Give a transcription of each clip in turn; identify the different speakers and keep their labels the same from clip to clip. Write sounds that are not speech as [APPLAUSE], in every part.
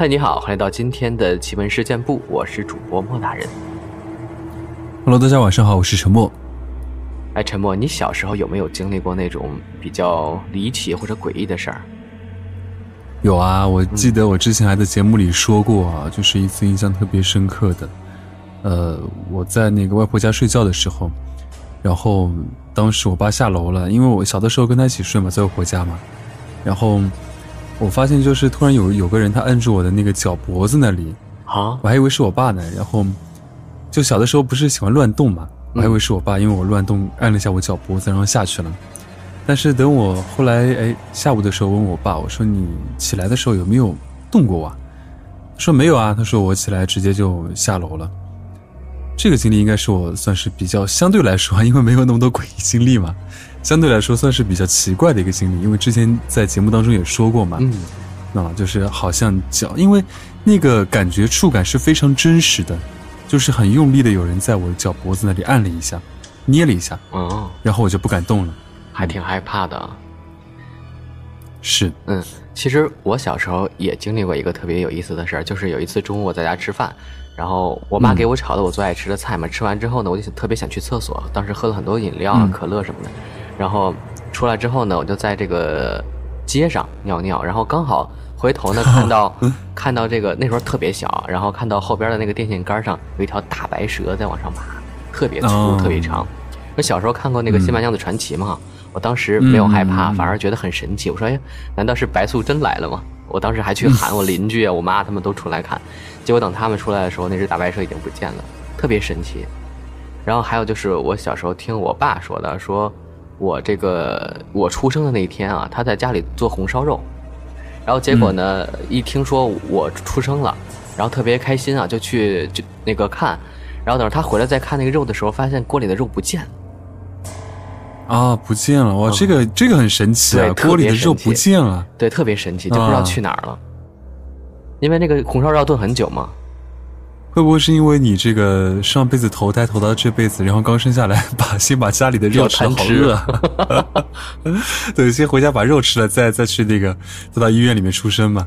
Speaker 1: 嗨，你好，欢迎来到今天的奇闻事件部，我是主播莫大人。
Speaker 2: Hello，大家晚上好，我是陈默。
Speaker 1: 哎，陈默，你小时候有没有经历过那种比较离奇或者诡异的事儿？
Speaker 2: 有啊，我记得我之前还在节目里说过啊，就是一次印象特别深刻的。呃，我在那个外婆家睡觉的时候，然后当时我爸下楼了，因为我小的时候跟他一起睡嘛，在外婆家嘛，然后我发现就是突然有有个人他摁住我的那个脚脖子那里，
Speaker 1: 啊，
Speaker 2: 我还以为是我爸呢，然后就小的时候不是喜欢乱动嘛，我还以为是我爸，因为我乱动按了一下我脚脖子，然后下去了。但是等我后来哎下午的时候问我爸，我说你起来的时候有没有动过我啊？他说没有啊，他说我起来直接就下楼了。这个经历应该是我算是比较相对来说啊，因为没有那么多诡异经历嘛，[LAUGHS] 相对来说算是比较奇怪的一个经历，因为之前在节目当中也说过嘛，
Speaker 1: 嗯，
Speaker 2: 啊，就是好像脚，因为那个感觉触感是非常真实的，就是很用力的有人在我脚脖子那里按了一下，捏了一下，
Speaker 1: 哦，
Speaker 2: 然后我就不敢动了。
Speaker 1: 还挺害怕的啊。
Speaker 2: 是，
Speaker 1: 嗯，其实我小时候也经历过一个特别有意思的事儿，就是有一次中午我在家吃饭，然后我妈给我炒的我最爱吃的菜嘛，吃完之后呢，我就特别想去厕所，当时喝了很多饮料可乐什么的，然后出来之后呢，我就在这个街上尿尿，然后刚好回头呢看到 [LAUGHS] 看到这个那时候特别小，然后看到后边的那个电线杆上有一条大白蛇在往上爬，特别粗、
Speaker 2: 哦。
Speaker 1: 特别长。我小时候看过那个《新白娘子传奇》嘛，我当时没有害怕，反而觉得很神奇。我说：“哎，难道是白素贞来了吗？”我当时还去喊我邻居啊、我妈他们都出来看。结果等他们出来的时候，那只大白蛇已经不见了，特别神奇。然后还有就是我小时候听我爸说的，说我这个我出生的那一天啊，他在家里做红烧肉，然后结果呢，一听说我出生了，然后特别开心啊，就去就那个看，然后等着他回来再看那个肉的时候，发现锅里的肉不见了。
Speaker 2: 啊，不见了！哇，这个这个很神奇啊锅里的肉不见了。
Speaker 1: 对，特别神奇，就不知道
Speaker 2: 啊
Speaker 1: 去哪儿了。因为那个红烧肉要炖很久嘛，
Speaker 2: 会不会是因为你这个上辈子投胎投到这辈子，然后刚生下来，把先把家里的肉吃了。[LAUGHS] 对，先回家把肉吃了，再再去那个再到医院里面出生嘛。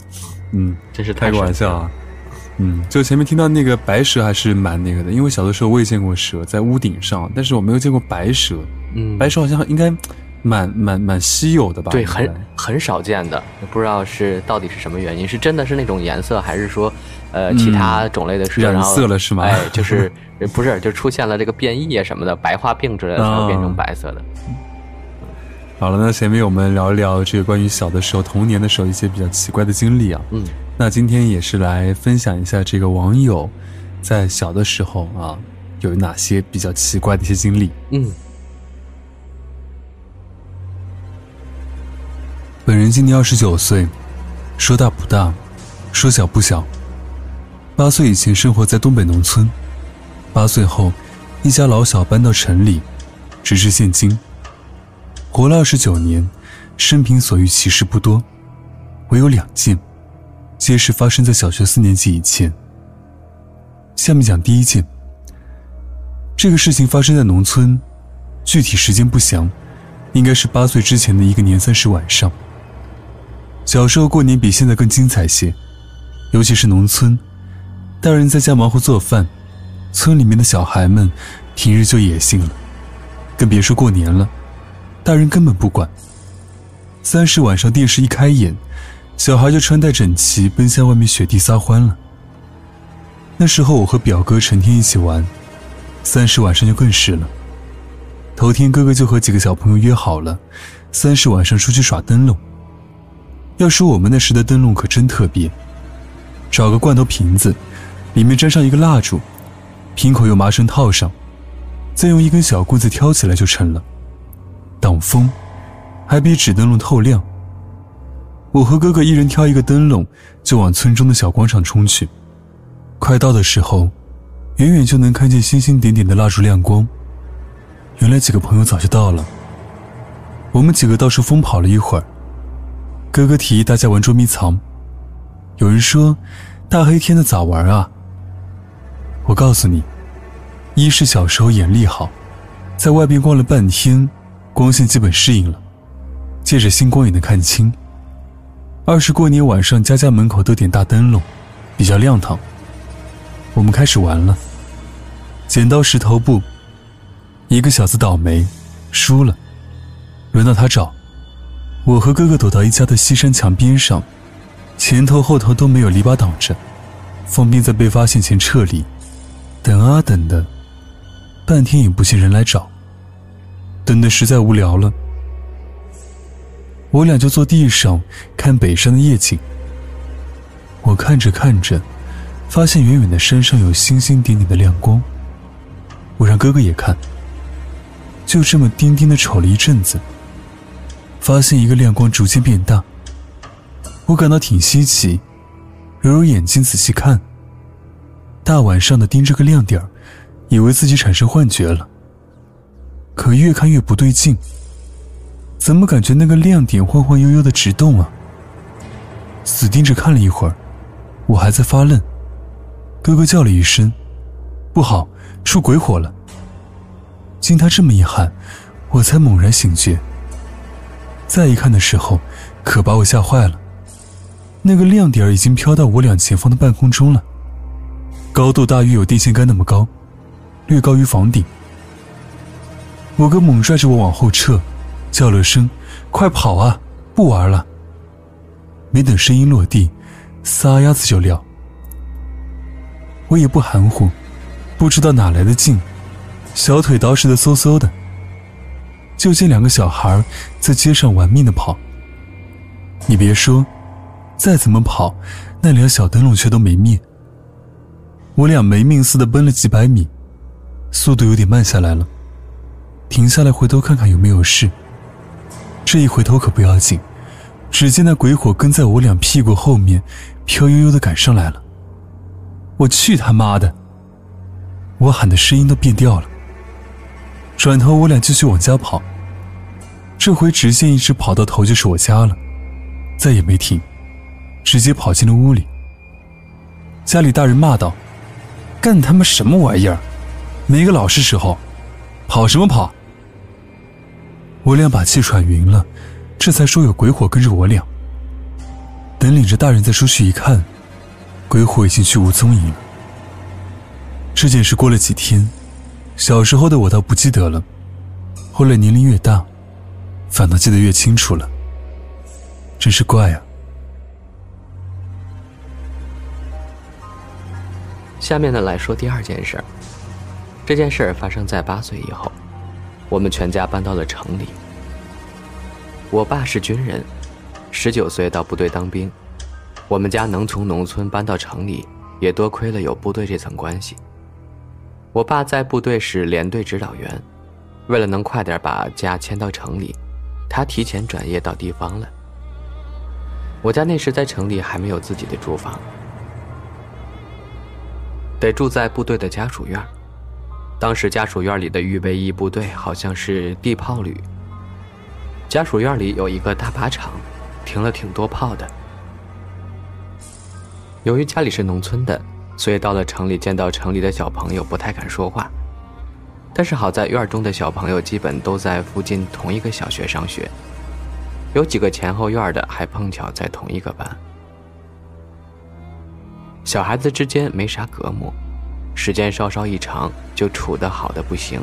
Speaker 2: 嗯，
Speaker 1: 真是太
Speaker 2: 开个玩笑啊。嗯，就前面听到那个白蛇还是蛮那个的，因为小的时候我也见过蛇在屋顶上，但是我没有见过白蛇。
Speaker 1: 嗯，
Speaker 2: 白蛇好像应该蛮蛮蛮稀有的吧？
Speaker 1: 对，很很少见的，不知道是到底是什么原因，是真的是那种颜色，还是说，呃，其他种类的蛇、
Speaker 2: 嗯染色了是吗
Speaker 1: 哎，就是呃不是，就出现了这个变异啊什么的，白化病之类的，才会变成
Speaker 2: 哦
Speaker 1: 白色的。
Speaker 2: 好了，那前面我们聊一聊这个关于小的时候、童年的时候一些比较奇怪的经历啊。
Speaker 1: 嗯，
Speaker 2: 那今天也是来分享一下这个网友在小的时候啊有哪些比较奇怪的一些经历。
Speaker 1: 嗯，
Speaker 2: 本人今年二十九岁，说大不大，说小不小。八岁以前生活在东北农村，八岁后一家老小搬到城里，直至现今。活了二十九年，生平所遇奇事不多，唯有两件，皆是发生在小学四年级以前。下面讲第一件。这个事情发生在农村，具体时间不详，应该是八岁之前的一个年三十晚上。小时候过年比现在更精彩些，尤其是农村，大人在家忙活做饭，村里面的小孩们平日就野性了，更别说过年了，大人根本不管。三十晚上电视一开演，小孩就穿戴整齐奔向外面雪地撒欢了。那时候我和表哥成天一起玩，三十晚上就更是了。头天哥哥就和几个小朋友约好了，三十晚上出去耍灯笼。要说我们那时的灯笼可真特别，找个罐头瓶子，里面粘上一个蜡烛，瓶口用麻绳套上，再用一根小棍子挑起来就成了，挡风，还比纸灯笼透亮。我和哥哥一人挑一个灯笼，就往村中的小广场冲去。快到的时候，远远就能看见星星点点的蜡烛亮光。原来几个朋友早就到了。我们几个到处疯跑了一会儿。哥哥提议大家玩捉迷藏，有人说：“大黑天的咋玩啊？”我告诉你，一是小时候眼力好，在外边逛了半天，光线基本适应了，借着星光也能看清；二是过年晚上家家门口都点大灯笼，比较亮堂。我们开始玩了，剪刀石头布。一个小子倒霉，输了，轮到他找。我和哥哥躲到一家的西山墙边上，前头后头都没有篱笆挡着，方便在被发现前撤离。等啊等的，半天也不见人来找，等的实在无聊了，我俩就坐地上看北山的夜景。我看着看着，发现远远的山上有星星点点的亮光。我让哥哥也看。就这么盯盯的瞅了一阵子，发现一个亮光逐渐变大。我感到挺稀奇，揉揉眼睛仔细看。大晚上的盯着个亮点，以为自己产生幻觉了。可越看越不对劲，怎么感觉那个亮点晃晃悠悠的直动啊？死盯着看了一会儿，我还在发愣。哥哥叫了一声：“不好，出鬼火了！”经他这么一喊，我才猛然醒觉。再一看的时候，可把我吓坏了。那个亮点已经飘到我俩前方的半空中了，高度大约有电线杆那么高，略高于房顶。我哥猛拽着我往后撤，叫了声：“快跑啊，不玩了！”没等声音落地，撒丫子就撂。我也不含糊，不知道哪来的劲。小腿倒是的嗖嗖的，就见两个小孩在街上玩命的跑。你别说，再怎么跑，那两小灯笼却都没灭。我俩没命似的奔了几百米，速度有点慢下来了，停下来回头看看有没有事。这一回头可不要紧，只见那鬼火跟在我俩屁股后面，飘悠悠的赶上来了。我去他妈的！我喊的声音都变调了。转头，我俩继续往家跑。这回直线一直跑到头就是我家了，再也没停，直接跑进了屋里。家里大人骂道：“干他妈什么玩意儿？没个老实时候，跑什么跑？”我俩把气喘匀了，这才说有鬼火跟着我俩。等领着大人再出去一看，鬼火已经去无踪影了。这件事过了几天。小时候的我倒不记得了，后来年龄越大，反倒记得越清楚了。真是怪啊！
Speaker 1: 下面呢来说第二件事儿。这件事儿发生在八岁以后，我们全家搬到了城里。我爸是军人，十九岁到部队当兵。我们家能从农村搬到城里，也多亏了有部队这层关系。我爸在部队是连队指导员，为了能快点把家迁到城里，他提前转业到地方了。我家那时在城里还没有自己的住房，得住在部队的家属院。当时家属院里的预备役部队好像是地炮旅。家属院里有一个大靶场，停了挺多炮的。由于家里是农村的。所以到了城里，见到城里的小朋友不太敢说话。但是好在院中的小朋友基本都在附近同一个小学上学，有几个前后院的还碰巧在同一个班。小孩子之间没啥隔膜，时间稍稍一长就处得好的不行。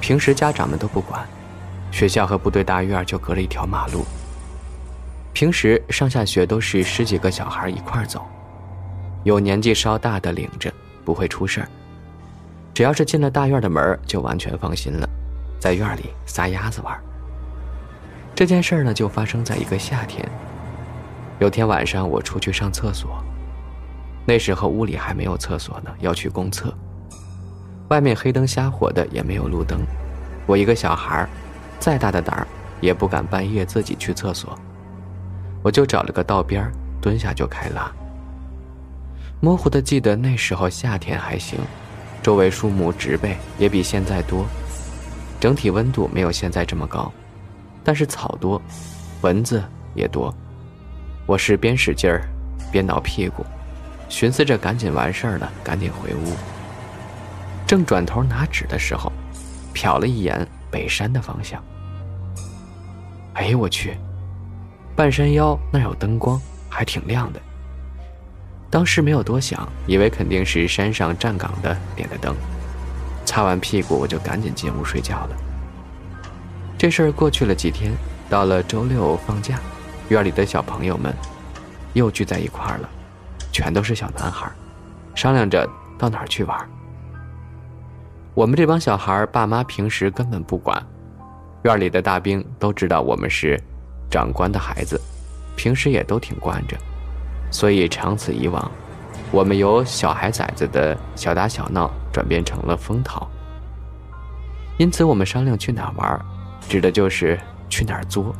Speaker 1: 平时家长们都不管，学校和部队大院就隔了一条马路。平时上下学都是十几个小孩一块走。有年纪稍大的领着，不会出事儿。只要是进了大院的门，就完全放心了，在院里撒丫子玩。这件事呢，就发生在一个夏天。有天晚上，我出去上厕所，那时候屋里还没有厕所呢，要去公厕。外面黑灯瞎火的，也没有路灯。我一个小孩，再大的胆儿也不敢半夜自己去厕所。我就找了个道边蹲下就开拉。模糊的记得那时候夏天还行，周围树木植被也比现在多，整体温度没有现在这么高，但是草多，蚊子也多。我是边使劲儿边挠屁股，寻思着赶紧完事儿了，赶紧回屋。正转头拿纸的时候，瞟了一眼北山的方向。哎呦我去，半山腰那有灯光，还挺亮的。当时没有多想，以为肯定是山上站岗的点的灯。擦完屁股，我就赶紧进屋睡觉了。这事儿过去了几天，到了周六放假，院里的小朋友们又聚在一块儿了，全都是小男孩，商量着到哪儿去玩。我们这帮小孩，爸妈平时根本不管，院里的大兵都知道我们是长官的孩子，平时也都挺惯着，所以长此以往，我们由小孩崽子的小打小闹转变成了风讨。因此，我们商量去哪儿玩。指的就是去哪儿作。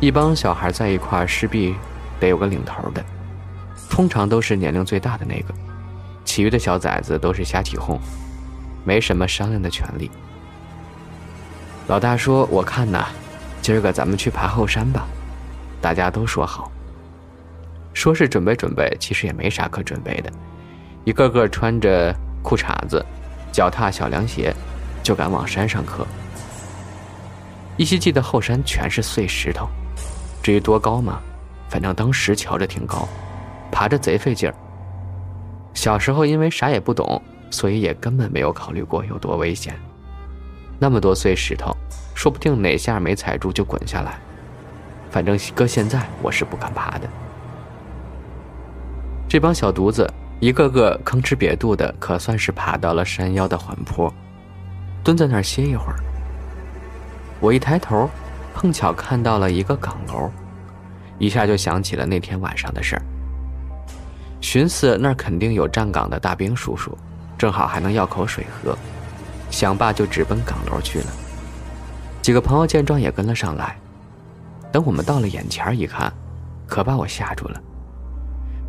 Speaker 1: 一帮小孩在一块儿，势必得有个领头的，通常都是年龄最大的那个，其余的小崽子都是瞎起哄，没什么商量的权利。老大说：“我看呐，今儿个咱们去爬后山吧。”大家都说好。说是准备准备，其实也没啥可准备的，一个个穿着裤衩子，脚踏小凉鞋。就敢往山上磕。依稀记得后山全是碎石头，至于多高嘛，反正当时瞧着挺高，爬着贼费劲儿。小时候因为啥也不懂，所以也根本没有考虑过有多危险。那么多碎石头，说不定哪下没踩住就滚下来。反正搁现在我是不敢爬的。这帮小犊子一个个吭哧瘪肚的，可算是爬到了山腰的缓坡。蹲在那儿歇一会儿。我一抬头，碰巧看到了一个岗楼，一下就想起了那天晚上的事儿。寻思那儿肯定有站岗的大兵叔叔，正好还能要口水喝，想罢就直奔岗楼去了。几个朋友见状也跟了上来。等我们到了眼前一看，可把我吓住了。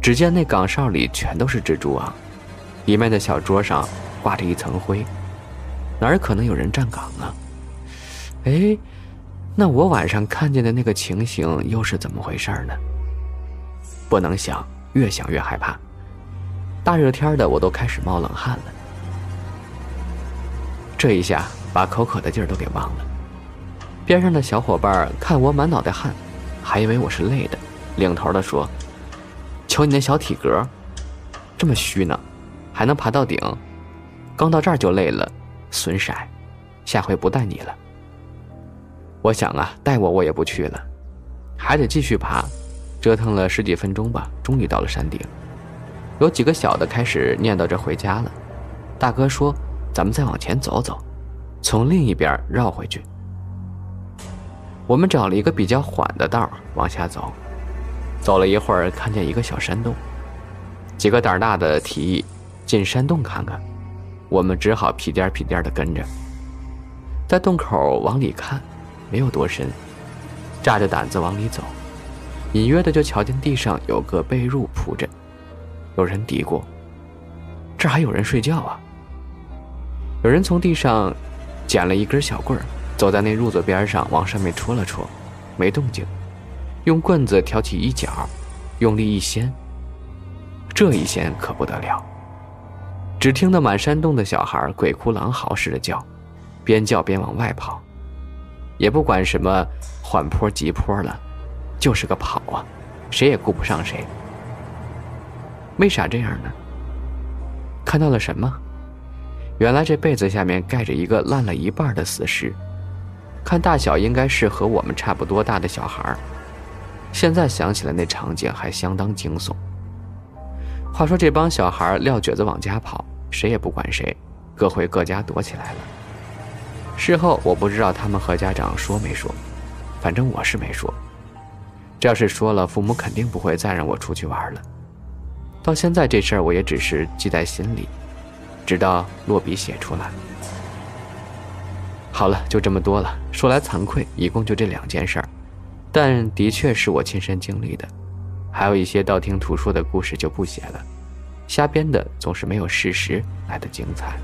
Speaker 1: 只见那岗哨里全都是蜘蛛网，里面的小桌上挂着一层灰。哪儿可能有人站岗啊？哎，那我晚上看见的那个情形又是怎么回事呢？不能想，越想越害怕。大热天的，我都开始冒冷汗了。这一下把口渴的劲儿都给忘了。边上的小伙伴看我满脑袋汗，还以为我是累的，领头的说：“瞧你那小体格，这么虚呢，还能爬到顶？刚到这儿就累了。”损色，下回不带你了。我想啊，带我我也不去了，还得继续爬，折腾了十几分钟吧，终于到了山顶。有几个小的开始念叨着回家了。大哥说：“咱们再往前走走，从另一边绕回去。”我们找了一个比较缓的道往下走，走了一会儿，看见一个小山洞，几个胆大的提议进山洞看看。我们只好屁颠儿屁颠儿的跟着，在洞口往里看，没有多深，炸着胆子往里走，隐约的就瞧见地上有个被褥铺着，有人嘀咕：“这还有人睡觉啊！”有人从地上捡了一根小棍儿，走在那褥子边上，往上面戳了戳，没动静，用棍子挑起一角，用力一掀，这一掀可不得了。只听得满山洞的小孩鬼哭狼嚎似的叫，边叫边往外跑，也不管什么缓坡急坡了，就是个跑啊，谁也顾不上谁。为啥这样呢？看到了什么？原来这被子下面盖着一个烂了一半的死尸，看大小应该是和我们差不多大的小孩现在想起来那场景还相当惊悚。话说这帮小孩撂蹶子往家跑，谁也不管谁，各回各家躲起来了。事后我不知道他们和家长说没说，反正我是没说。这要是说了，父母肯定不会再让我出去玩了。到现在这事儿我也只是记在心里，直到落笔写出来。好了，就这么多了。说来惭愧，一共就这两件事儿，但的确是我亲身经历的。还有一些道听途说的故事就不写了，瞎编的总是没有事实来的精彩。